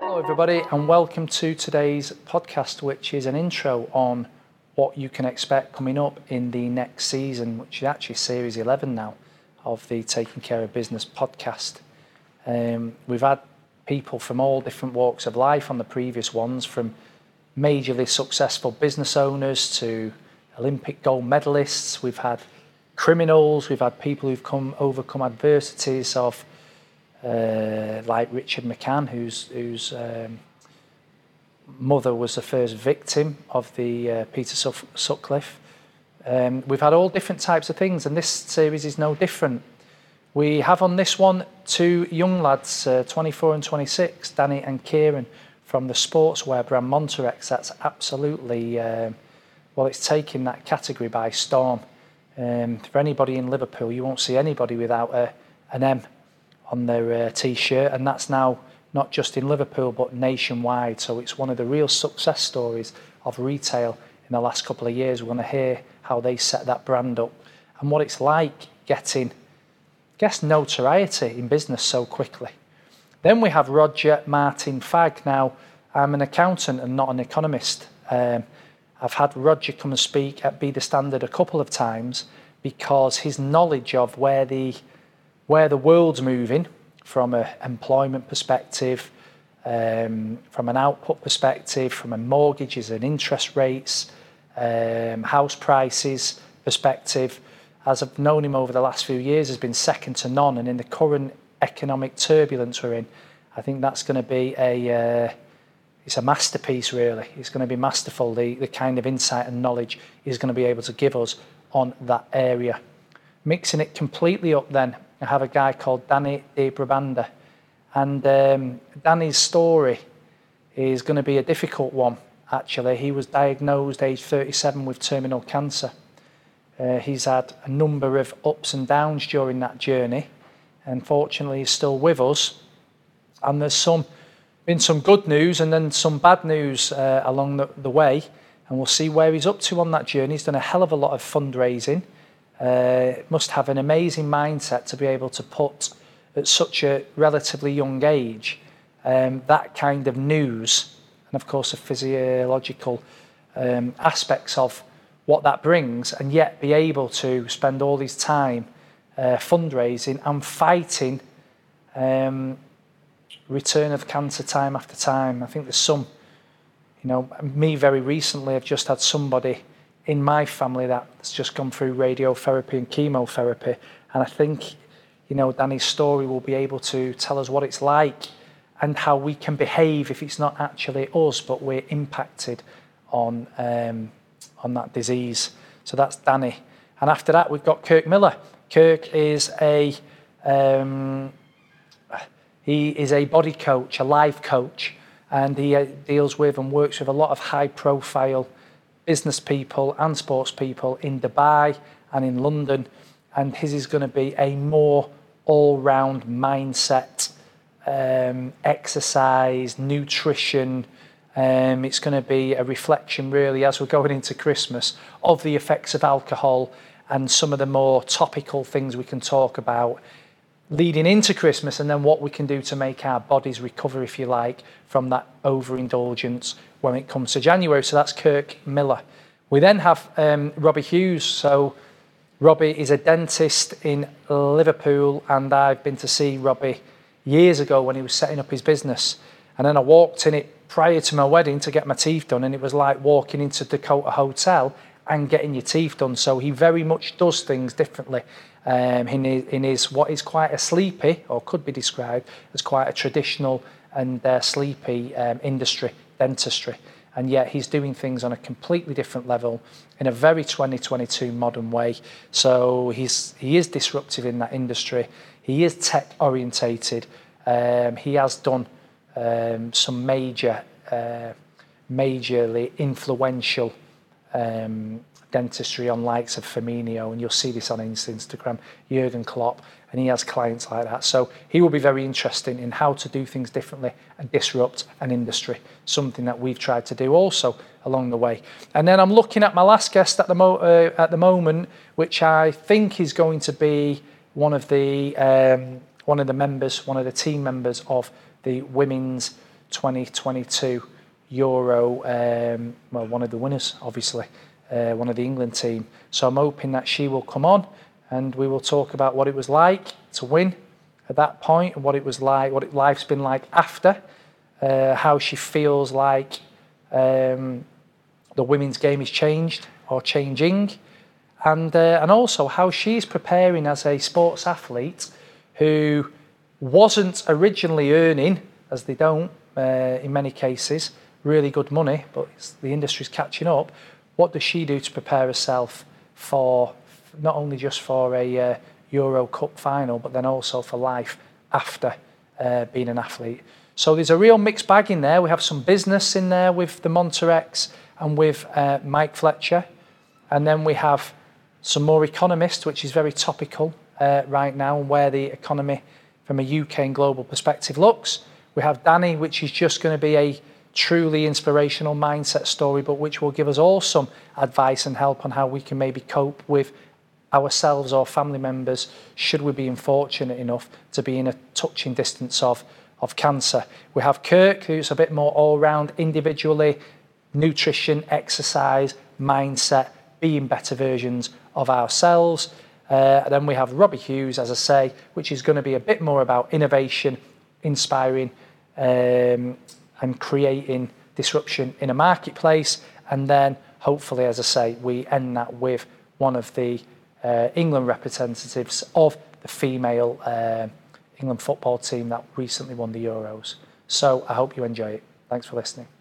Hello, everybody, and welcome to today's podcast, which is an intro on what you can expect coming up in the next season, which is actually series 11 now of the Taking Care of Business podcast. Um, we've had people from all different walks of life on the previous ones, from majorly successful business owners to Olympic gold medalists. We've had criminals. We've had people who've come overcome adversities of, uh, like Richard McCann, whose um, mother was the first victim of the uh, Peter Sutcliffe. Um, we've had all different types of things, and this series is no different. We have on this one two young lads, uh, 24 and 26, Danny and Kieran, from the sportswear brand Montirex. That's absolutely, um, well, it's taking that category by storm. Um, for anybody in Liverpool, you won't see anybody without a, an M on their uh, t-shirt, and that's now not just in Liverpool but nationwide. So it's one of the real success stories of retail in the last couple of years. We're going to hear how they set that brand up and what it's like getting, I guess, notoriety in business so quickly. Then we have Roger Martin Fagg. Now, I'm an accountant and not an economist. Um, I've had Roger come and speak at Be the Standard a couple of times because his knowledge of where the where the world's moving from an employment perspective, um, from an output perspective, from a mortgages and interest rates, um, house prices perspective, as I've known him over the last few years, has been second to none. And in the current economic turbulence we're in, I think that's going to be a uh, it's a masterpiece, really. It's going to be masterful, the, the kind of insight and knowledge he's going to be able to give us on that area. Mixing it completely up, then, I have a guy called Danny De Brabander. And um, Danny's story is going to be a difficult one, actually. He was diagnosed age 37 with terminal cancer. Uh, he's had a number of ups and downs during that journey. Unfortunately, he's still with us. And there's some been some good news and then some bad news uh, along the, the, way. And we'll see where he's up to on that journey. He's done a hell of a lot of fundraising. Uh, must have an amazing mindset to be able to put at such a relatively young age um, that kind of news and, of course, the physiological um, aspects of what that brings, and yet be able to spend all his time uh, fundraising and fighting um, return of cancer time after time. I think there's some, you know, me very recently, I've just had somebody in my family that's just gone through radiotherapy and chemotherapy. And I think, you know, Danny's story will be able to tell us what it's like and how we can behave if it's not actually us, but we're impacted on, um, on that disease. So that's Danny. And after that, we've got Kirk Miller. Kirk is a um, he is a body coach, a life coach, and he uh, deals with and works with a lot of high profile business people and sports people in Dubai and in London. And his is going to be a more all round mindset, um, exercise, nutrition. Um, it's going to be a reflection, really, as we're going into Christmas, of the effects of alcohol and some of the more topical things we can talk about leading into Christmas and then what we can do to make our bodies recover, if you like, from that overindulgence when it comes to January. So that's Kirk Miller. We then have um, Robbie Hughes. So Robbie is a dentist in Liverpool, and I've been to see Robbie years ago when he was setting up his business. And then I walked in it prior to my wedding to get my teeth done, and it was like walking into Dakota Hotel and getting your teeth done. So he very much does things differently um, in, his, in his what is quite a sleepy, or could be described as quite a traditional and uh, sleepy um, industry, dentistry. And yet he's doing things on a completely different level in a very 2022 modern way. So he's, he is disruptive in that industry. He is tech orientated. Um, he has done um, some major, uh, majorly influential um, dentistry on likes of Firmino, and you'll see this on Instagram, Jurgen Klopp, and he has clients like that. So he will be very interesting in how to do things differently and disrupt an industry, something that we've tried to do also along the way. And then I'm looking at my last guest at the, mo- uh, at the moment, which I think is going to be one of the um, one of the members, one of the team members of the women's 2022 Euro, um, well, one of the winners, obviously, uh, one of the England team. So I'm hoping that she will come on and we will talk about what it was like to win at that point and what it was like, what it, life's been like after, uh, how she feels like um, the women's game is changed or changing, and, uh, and also how she's preparing as a sports athlete who wasn't originally earning, as they don't uh, in many cases, really good money, but the industry's catching up. What does she do to prepare herself for not only just for a uh, Euro Cup final, but then also for life after uh, being an athlete? So there's a real mixed bag in there. We have some business in there with the Montirex and with uh, Mike Fletcher. And then we have some more economists, which is very topical uh, right now, and where the economy from a UK and global perspective looks. We have Danny, which is just going to be a truly inspirational mindset story, but which will give us all some advice and help on how we can maybe cope with ourselves or family members should we be unfortunate enough to be in a touching distance of, of cancer. We have Kirk, who's a bit more all round individually nutrition, exercise, mindset, being better versions of ourselves. Uh, then we have Robbie Hughes, as I say, which is going to be a bit more about innovation, inspiring, um, and creating disruption in a marketplace. And then hopefully, as I say, we end that with one of the uh, England representatives of the female uh, England football team that recently won the Euros. So I hope you enjoy it. Thanks for listening.